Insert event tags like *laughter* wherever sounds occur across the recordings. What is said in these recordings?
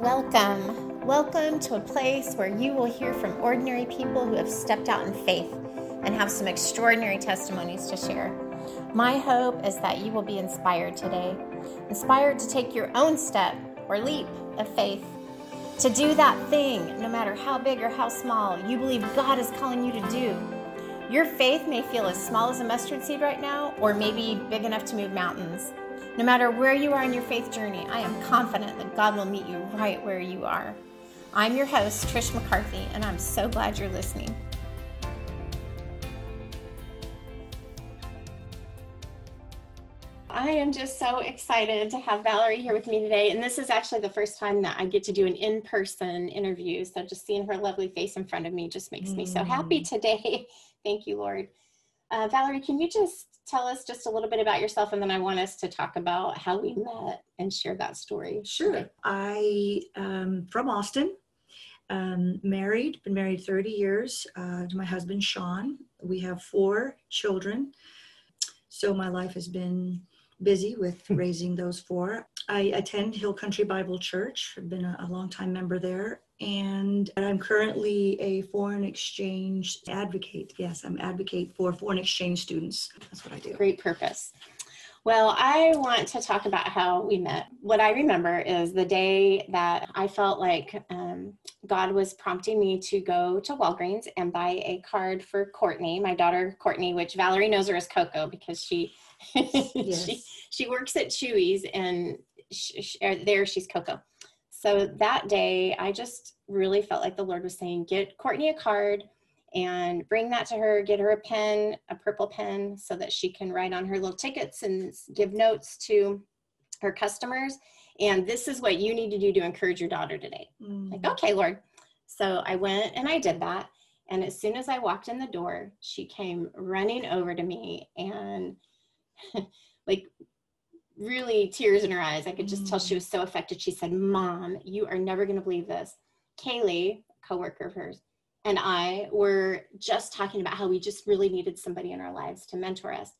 Welcome. Welcome to a place where you will hear from ordinary people who have stepped out in faith and have some extraordinary testimonies to share. My hope is that you will be inspired today, inspired to take your own step or leap of faith, to do that thing, no matter how big or how small, you believe God is calling you to do. Your faith may feel as small as a mustard seed right now, or maybe big enough to move mountains. No matter where you are in your faith journey, I am confident that God will meet you right where you are. I'm your host, Trish McCarthy, and I'm so glad you're listening. I am just so excited to have Valerie here with me today. And this is actually the first time that I get to do an in person interview. So just seeing her lovely face in front of me just makes mm. me so happy mm. today. *laughs* Thank you, Lord. Uh, Valerie, can you just tell us just a little bit about yourself and then I want us to talk about how we met and share that story. Sure. I am from Austin, um, married, been married 30 years uh, to my husband, Sean. We have four children. So my life has been busy with raising those four. I attend Hill Country Bible Church. I've been a, a long time member there and I'm currently a foreign exchange advocate. Yes, I'm advocate for foreign exchange students. That's what I do. Great purpose. Well, I want to talk about how we met. What I remember is the day that I felt like um, God was prompting me to go to Walgreens and buy a card for Courtney, my daughter Courtney, which Valerie knows her as Coco because she *laughs* yes. she she works at Chuy's and she, she, there she's Coco. So that day, I just really felt like the Lord was saying, Get Courtney a card and bring that to her, get her a pen, a purple pen, so that she can write on her little tickets and give notes to her customers. And this is what you need to do to encourage your daughter today. Mm. Like, okay, Lord. So I went and I did that. And as soon as I walked in the door, she came running over to me and *laughs* like really tears in her eyes. I could just tell she mm. was so affected. She said, Mom, you are never going to believe this. Kaylee, coworker of hers, and I were just talking about how we just really needed somebody in our lives to mentor us.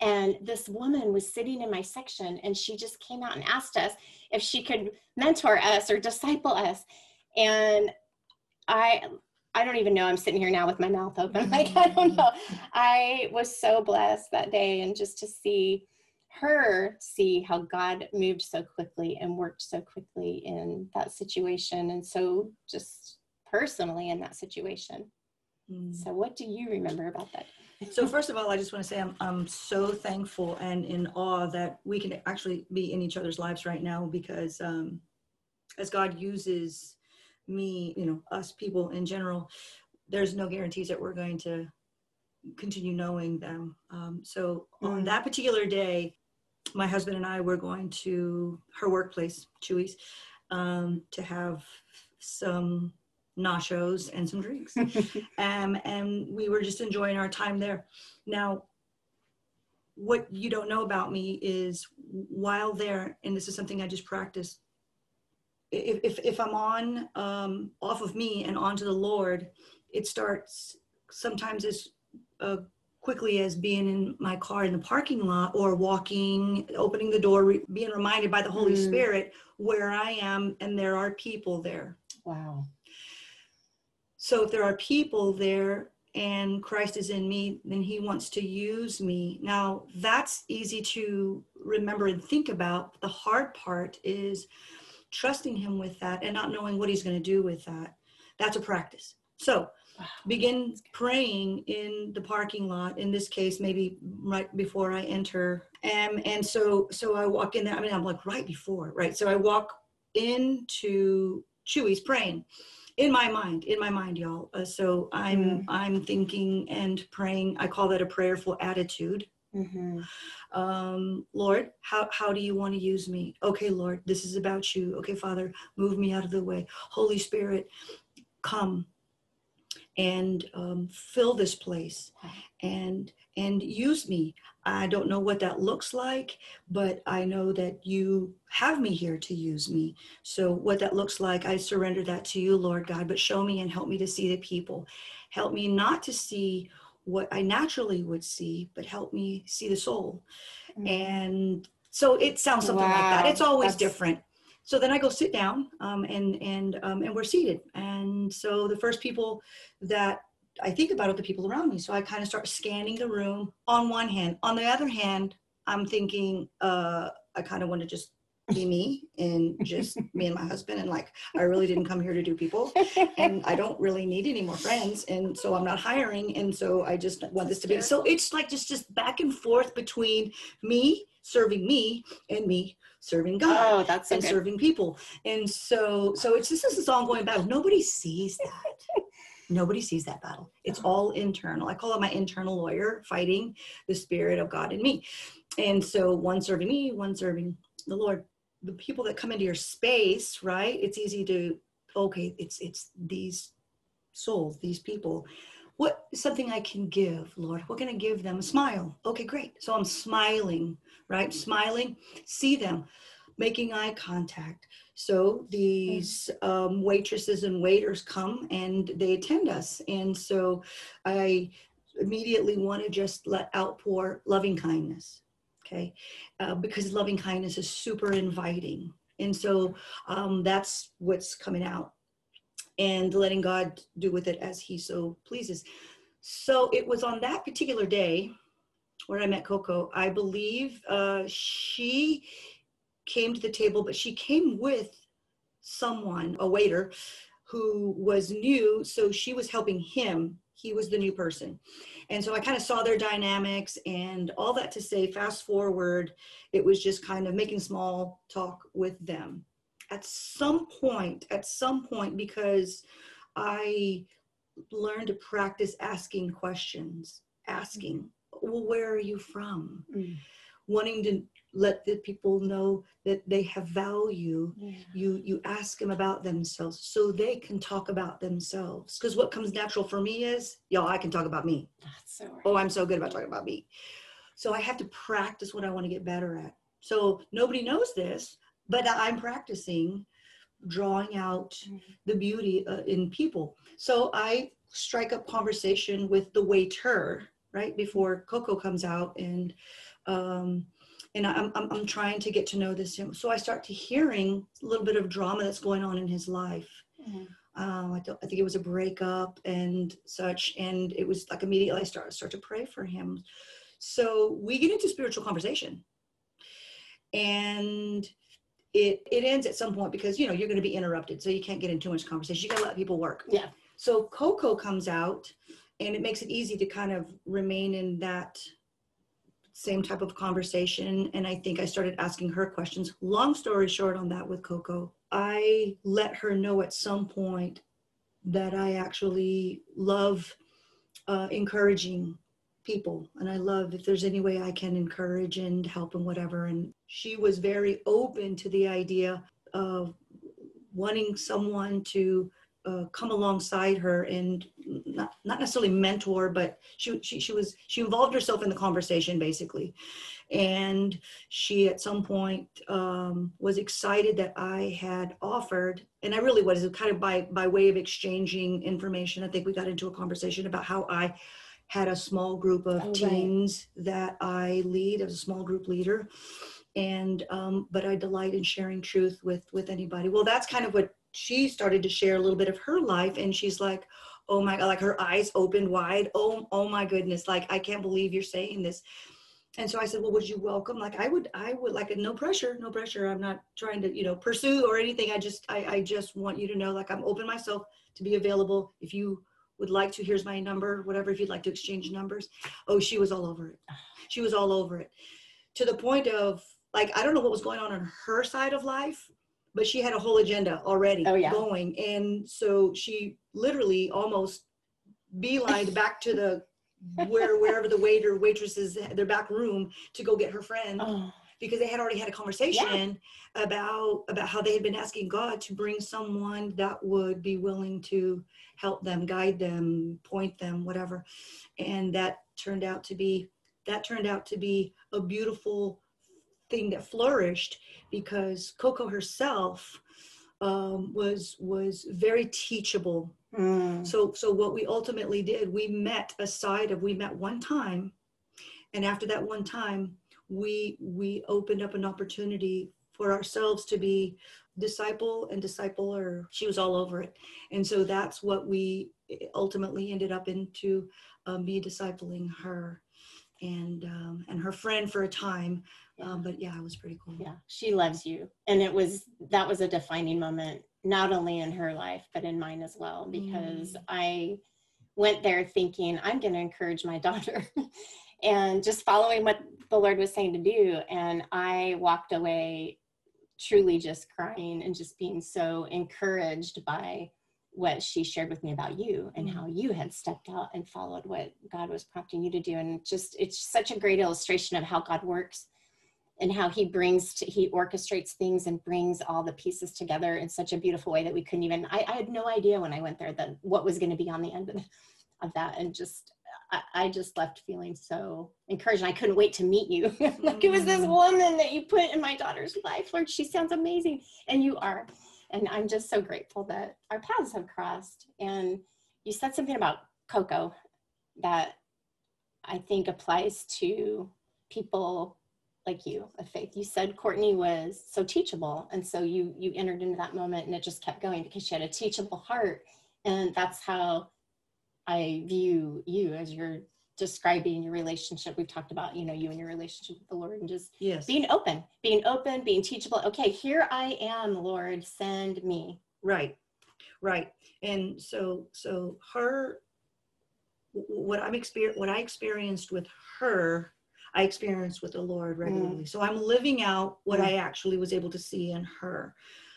And this woman was sitting in my section and she just came out and asked us if she could mentor us or disciple us. And I I don't even know. I'm sitting here now with my mouth open. *laughs* Like, I don't know. *laughs* I was so blessed that day and just to see her see how God moved so quickly and worked so quickly in that situation and so just personally in that situation. Mm. So, what do you remember about that? so, first of all, I just want to say I'm, I'm so thankful and in awe that we can actually be in each other's lives right now because um, as God uses me, you know, us people in general, there's no guarantees that we're going to continue knowing them. Um, so mm. on that particular day, my husband and I were going to her workplace, Chuy's, um, to have some nachos and some drinks. *laughs* um, and we were just enjoying our time there. Now, what you don't know about me is while there, and this is something I just practiced, if, if, if I'm on um, off of me and onto the Lord, it starts sometimes as a quickly as being in my car in the parking lot or walking, opening the door, re- being reminded by the Holy mm. Spirit where I am and there are people there. Wow. So if there are people there and Christ is in me, then he wants to use me. Now, that's easy to remember and think about. The hard part is trusting him with that and not knowing what he's going to do with that. That's a practice. So, begin praying in the parking lot in this case maybe right before i enter. Um, and so so i walk in there i mean i'm like right before right? So i walk into Chuy's praying. In my mind in my mind y'all. Uh, so i'm mm. i'm thinking and praying. I call that a prayerful attitude. Mm-hmm. um, lord how, how do you want to use me? Okay lord this is about you. Okay father move me out of the way. Holy spirit come and um, fill this place and and use me. I don't know what that looks like but i know that you have me here to use me. So what that looks like i surrender that to you lord god but show me and help me to see the people. Help me not to see what i naturally would see but help me see the soul. Mm-hmm. and so it sounds something wow. like that. It's always That's... different so then I go sit down um, and and um, and we're seated. And so the first people that I think about are the people around me. So I kind of start scanning the room on one hand. On the other hand, I'm thinking uh, I kind of want to just be me and just me and my husband and like i really didn't come here to do people and i don't really need any more friends and so i'm not hiring and so i just want this to be so it's like just just back and forth between me serving me and me serving god Oh, that's so and good. serving people. And so so it's just this is ongoing battle nobody sees that. Nobody sees that battle. It's Uh-huh. all internal. I call it my internal lawyer fighting the spirit of god in me. And so one serving me one serving the lord. The people that come into your space right it's easy to okay it's it's these souls these people what is something i can give lord? What can i give them? A smile. Okay great. So i'm smiling right? Smiling. See them making eye contact. So these um, waitresses and waiters come and they attend us. And so i immediately want to just let outpour loving kindness okay? Uh, because loving kindness is super inviting. And so um, that's what's coming out and letting god do with it as he so pleases. So it was on that particular day where i met coco i believe uh, she came to the table but she came with someone a waiter who was new so she was helping him. He was the new person. And so i kind of saw their dynamics and all that to say fast forward it was just kind of making small talk with them at some point at some point because i learned to practice asking questions asking well where are you from? Mm. wanting to let the people know that they have value. Yeah. you you ask them about themselves so they can talk about themselves. Because what comes natural for me is y'all i can talk about me. That's so oh i'm so good about talking about me. So i have to practice what i want to get better at. So nobody knows this but i'm practicing drawing out Mhm. the beauty uh, in people. So i strike up conversation with the waiter right before coco comes out and um and I'm, I'm, I'm trying to get to know this so i start to hearing a little bit of drama that's going on in his life. Mhm. um, I, don't, I think it was a breakup and such and it was like immediately i start start to pray for him. So we get into spiritual conversation. And it it ends at some point because you know you're going to be interrupted so you can't get into too much conversation. You got to let people work. Yeah. so coco comes out and it makes it easy to kind of remain in that same type of conversation and i think i started asking her questions. Long story short on that with coco i let her know at some point that i actually love uh, encouraging people. And i love if there's any way i can encourage and help and whatever. And she was very open to the idea of wanting someone to uh, come alongside her and not, not necessarily mentor but she, she she was she involved herself in the conversation basically. And she at some point um, was excited that i had offered and i really was kind of by by way of exchanging information. I think we got into a conversation about how i had a small group of Oh, right. teens that i lead as a small group leader. And um, but i delight in sharing truth with with anybody. Well that's kind of what she started to share a little bit of her life. And she's like oh my god like her eyes opened wide. Oh oh my goodness like i can't believe you're saying this. And so i said well would you welcome like i would i would like no pressure no pressure. I'm not trying to you know pursue or anything. I just i, I just want you to know like i'm open myself to be available if you would like to here's my number whatever if you'd like to exchange numbers. Oh she was all over it. She was all over it. To the point of like i don't know what was going on on her side of life but she had a whole agenda already Oh, yeah. going. And so she literally almost beelined *laughs* back to the where wherever the waiter waitresses their back room to go get her friend. Oh, because they had already had a conversation about about how they had been asking God to bring someone that would be willing to help them, guide them, point them, whatever. And that turned out to be that turned out to be a beautiful thing that flourished because Coco herself um, was was very teachable mm. so so what we ultimately did we met aside of we met one time and after that one time we we opened up an opportunity for ourselves to be disciple and discipler. She was all over it. And so that's what we ultimately ended up into um, me discipling her and um, and her friend for a time. Um, but yeah, it was pretty cool. Yeah, she loves you, and it was that was a defining moment, not only in her life but in mine as well, because mm. I went there thinking I'm going to encourage my *laughs* daughter, and just following what the Lord was saying to do, and I walked away truly just crying and just being so encouraged by what she shared with me about you and how you had stepped out and followed what God was prompting you to do. And just, it's such a great illustration of how God works and how he brings to, he orchestrates things and brings all the pieces together in such a beautiful way that we couldn't even, I, I had no idea when I went there that what was going to be on the end of, of that. And just, I, I, just left feeling so encouraged. And I couldn't wait to meet you. *laughs* like it was this mm. woman that you put in my daughter's life. Lord, she sounds amazing. And you are and I'm just so grateful that our paths have crossed. And you said something about Coco that I think applies to people like you of faith. You said Courtney was so teachable, and so you you entered into that moment, and it just kept going because she had a teachable heart, and that's how I view you as you're describing your relationship we've talked about you know you and your relationship with the lord and just yes. being open being open being teachable okay here i am lord send me right right and so so her what i'm experience what i experienced with her i experienced with the lord regularly mm. so i'm living out what mm. i actually was able to see in her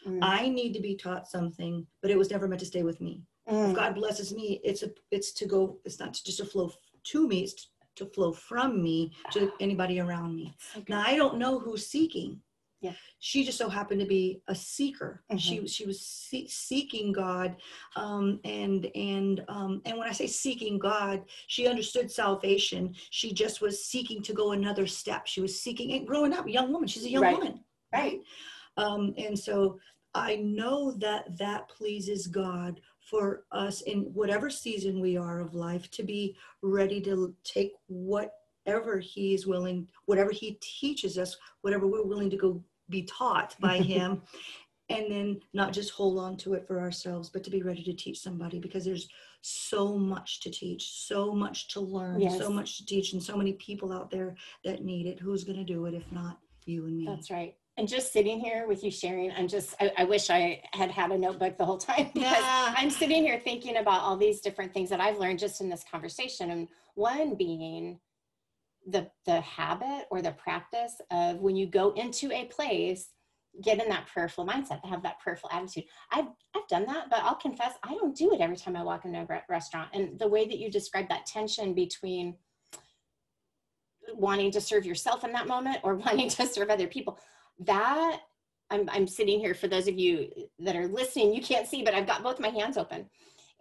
mm. i need to be taught something but it was never meant to stay with me if mm. god blesses me it's a it's to go it's not just a flow to me, it's to flow from me to anybody around me. Okay. Now I don't know who's seeking. Yeah. She just so happened to be a seeker. Mm-hmm. She was she was see- seeking God, um, and and um, and when I say seeking God, she understood salvation. She just was seeking to go another step. She was seeking and growing up, young woman. She's a young right. woman, right? Um, and so I know that that pleases God for us in whatever season we are of life to be ready to take whatever he is willing whatever he teaches us whatever we're willing to go be taught by *laughs* him. And then not just hold on to it for ourselves but to be ready to teach somebody because there's so much to teach so much to learn yes. so much to teach and so many people out there that need it. Who's going to do it if not you and me? That's right and just sitting here with you sharing i'm just I, I, wish i had had a notebook the whole time *laughs* because yeah. i'm sitting here thinking about all these different things that i've learned just in this conversation. And one being the the habit or the practice of when you go into a place get in that prayerful mindset to have that prayerful attitude. I've i've done that but i'll confess i don't do it every time i walk into a restaurant. And the way that you describe that tension between wanting to serve yourself in that moment or *laughs* wanting to serve other people that I'm, I'm sitting here for those of you that are listening you can't see but i've got both my hands open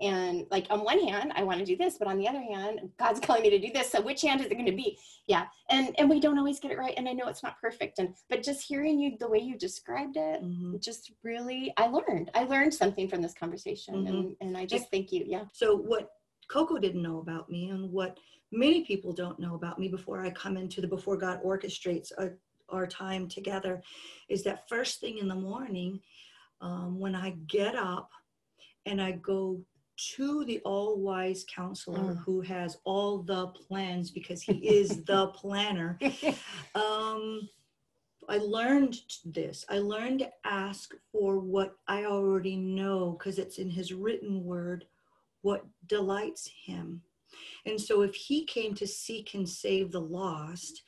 and like on one hand i want to do this but on the other hand god's *laughs* calling me to do this so which hand is it going to be yeah and and we don't always get it right and i know it's not perfect and but just hearing you the way you described it mm-hmm. just really i learned i learned something from this conversation mm-hmm. and, and i just thank you yeah so what coco didn't know about me and what many people don't know about me before i come into the before god orchestrates a our time together is that first thing in the morning um, when I get up and I go to the all wise counselor mm. who has all the plans because he *laughs* is the planner. Um, I learned this. I learned to ask for what I already know because it's in his written word, what delights him. And so if he came to seek and save the lost,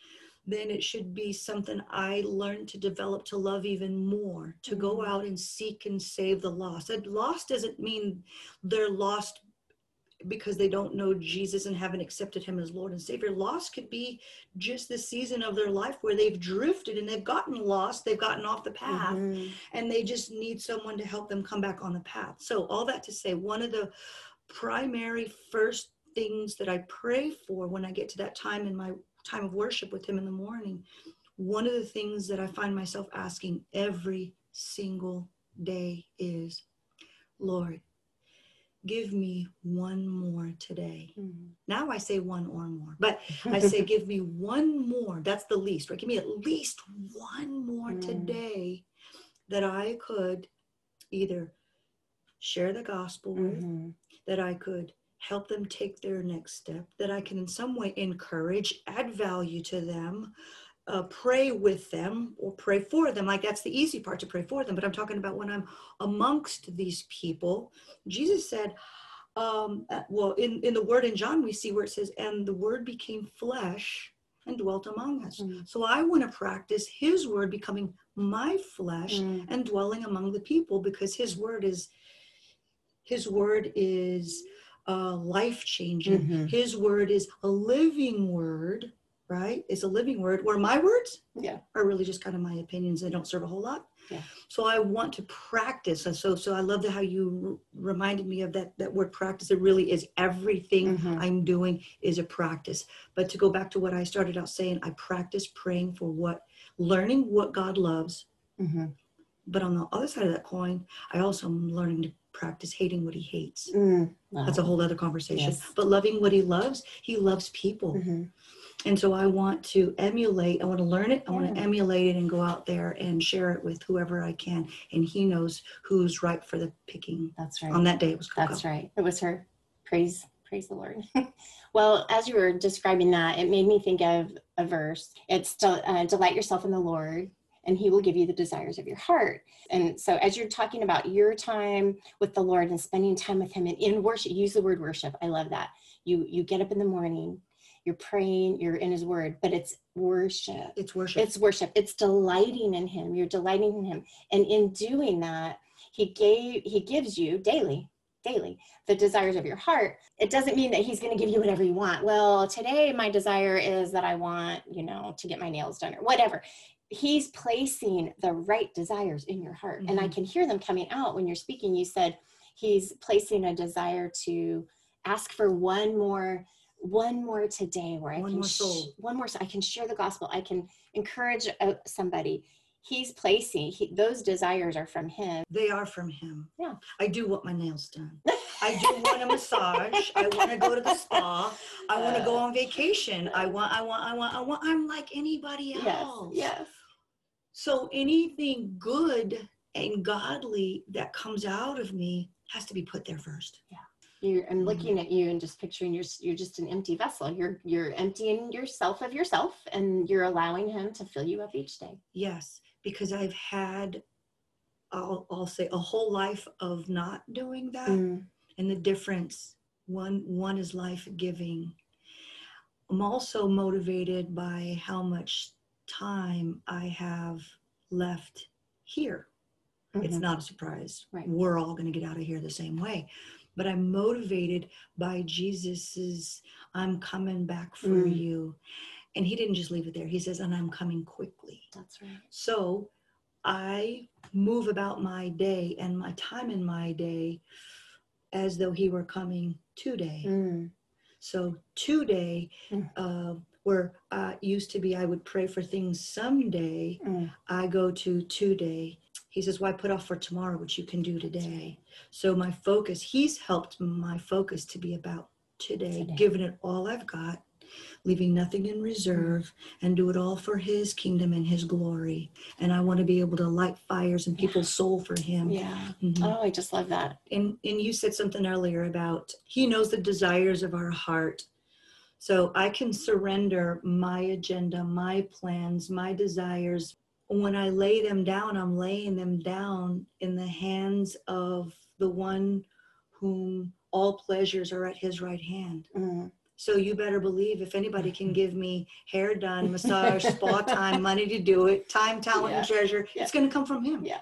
then it should be something I learned to develop to love even more, to mm-hmm. go out and seek and save the lost. And lost doesn't mean they're lost because they don't know Jesus and haven't accepted him as Lord and Savior. Lost could be just the season of their life where they've drifted and they've gotten lost, they've gotten off the path, mm-hmm. and they just need someone to help them come back on the path. So, all that to say, one of the primary first things that I pray for when I get to that time in my time of worship with him in the morning, one of the things that I find myself asking every single day is, Lord, give me one more today. Mm. Now I say one or more, but *laughs* I say, give me one more. That's the least, right? Give me at least one more Mm. today that I could either share the gospel with, Mhm. that I could help them take their next step, that I can in some way encourage, add value to them, uh, pray with them or pray for them. Like that's the easy part to pray for them. But I'm talking about when I'm amongst these people. Jesus said, um, uh, well, in, in the word in John, we see where it says, and the word became flesh and dwelt among us. Mm. So I want to practice his word becoming my flesh Mm. and dwelling among the people because his word is his word is uh, life changing Mhm. his word is a living word right it's a living word where my words Yeah. are really just kind of my opinions they don't serve a whole lot Yeah. so i want to practice and so so i love how you r- reminded me of that that word practice it really is everything Mhm. i'm doing is a practice but to go back to what i started out saying i practice praying for what learning what god loves Mhm. but on the other side of that coin, I also am learning to practice hating what he hates. Mm. That's a whole other conversation. Yes. But loving what he loves, he loves people. Mhm. And so I want to emulate, I want to learn it, I want to emulate it and go out there and share it with whoever I can. And he knows who's ripe for the picking. That's right. On that day, it was Coco. That's right. It was her. Praise, praise the Lord. *laughs* well, as you were describing that, it made me think of a verse. It's del- uh, delight yourself in the Lord, and He will give you the desires of your heart. And so, as you're talking about your time with the Lord and spending time with Him and in worship, use the word worship. I love that. You you get up in the morning, you're praying, you're in His Word, but it's worship. It's worship. It's worship. It's delighting in him. You're delighting in him. And in doing that, he gave he gives you daily, daily the desires of your heart. It doesn't mean that he's going to give you whatever you want. Well, today my desire is that I want, you know, to get my nails done or whatever. He's placing the right desires in your heart. And I Mhm. can hear them coming out when you're speaking. You said he's placing a desire to ask for one more one more today where I One can more sh- soul. one more so I can share the gospel. I can encourage uh, somebody. He's placing he, those desires are from him. they are from him. Yeah. I do want my nails done. *laughs* I do want a massage. I want to go to the spa. I want to go Uh, on vacation. I want, I want, I want, I want. I'm like anybody else Yes, else. yes. So anything good and godly that comes out of me has to be put there first. You're, I'm Mhm. looking at you and just picturing you're you're just an empty vessel. You're you're emptying yourself of yourself, and you're allowing him to fill you up each day. Yes, because I've had, I'll, I'll say, a whole life of not doing that. Mm, and the difference one one is life giving i'm also motivated by how much time i have left here it's mhm. not a surprise Right. we're all going to get out of here the same way but i'm motivated by jesus's i'm coming back for Mm. you and he didn't just leave it there he says and i'm coming quickly That's right. so I move about my day and my time in my day as though he were coming today. Mm, So today, Mm. uh, where uh, used to be I would pray for things someday, mm, I go to today. He says, Why put off for tomorrow what you can do today? So my focus, he's helped my focus to be about today, Today. giving it all I've got, leaving nothing in reserve, and do it all for his kingdom and his glory. And I want to be able to light fires in Yeah. people's soul for him. yeah. Mhm. Oh, I just love that. And and you said something earlier about he knows the desires of our heart. So I can surrender my agenda, my plans, my desires. When I lay them down, I'm laying them down in the hands of the one whom all pleasures are at his right hand. Mm, So you better believe if anybody can give me hair done, *laughs* massage, spa time, money to do it, time, talent, and treasure, Yeah. it's going to come from him. Yeah.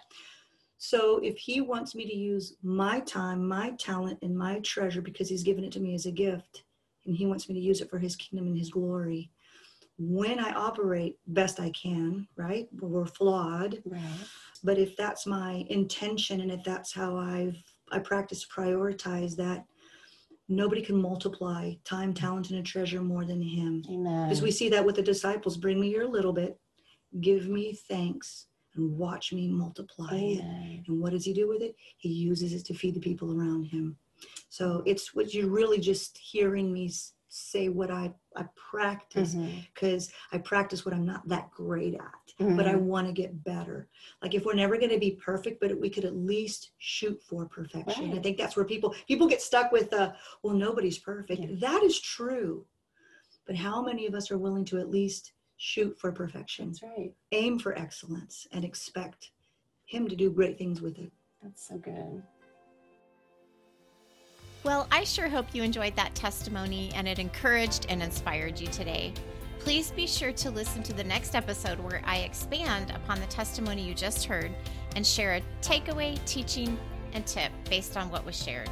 So if he wants me to use my time, my talent, and my treasure because he's given it to me as a gift, and he wants me to use it for his kingdom and his glory, when I operate best I can, right? We're flawed, right. but if that's my intention and if that's how I've I practice to prioritize that, nobody can multiply time, talent, and a treasure more than him. Amen. Because we see that with the disciples bring me your little bit, give me thanks, and watch me multiply it. And what does he do with it? He uses it to feed the people around him. So it's what you're really just hearing me say what I, I practice because mm-hmm. I practice what I'm not that great at, mm-hmm. but I mm-hmm. want to get better. Like if we're never going to be perfect, but we could at least shoot for perfection. Right. I think that's where people people get stuck with, uh, well, nobody's perfect. Yeah. That is true, but how many of us are willing to at least shoot for perfection? That's right. Aim for excellence and expect Him to do great things with it. That's so good. Well, I sure hope you enjoyed that testimony and it encouraged and inspired you today. Please be sure to listen to the next episode where I expand upon the testimony you just heard and share a takeaway, teaching, and tip based on what was shared.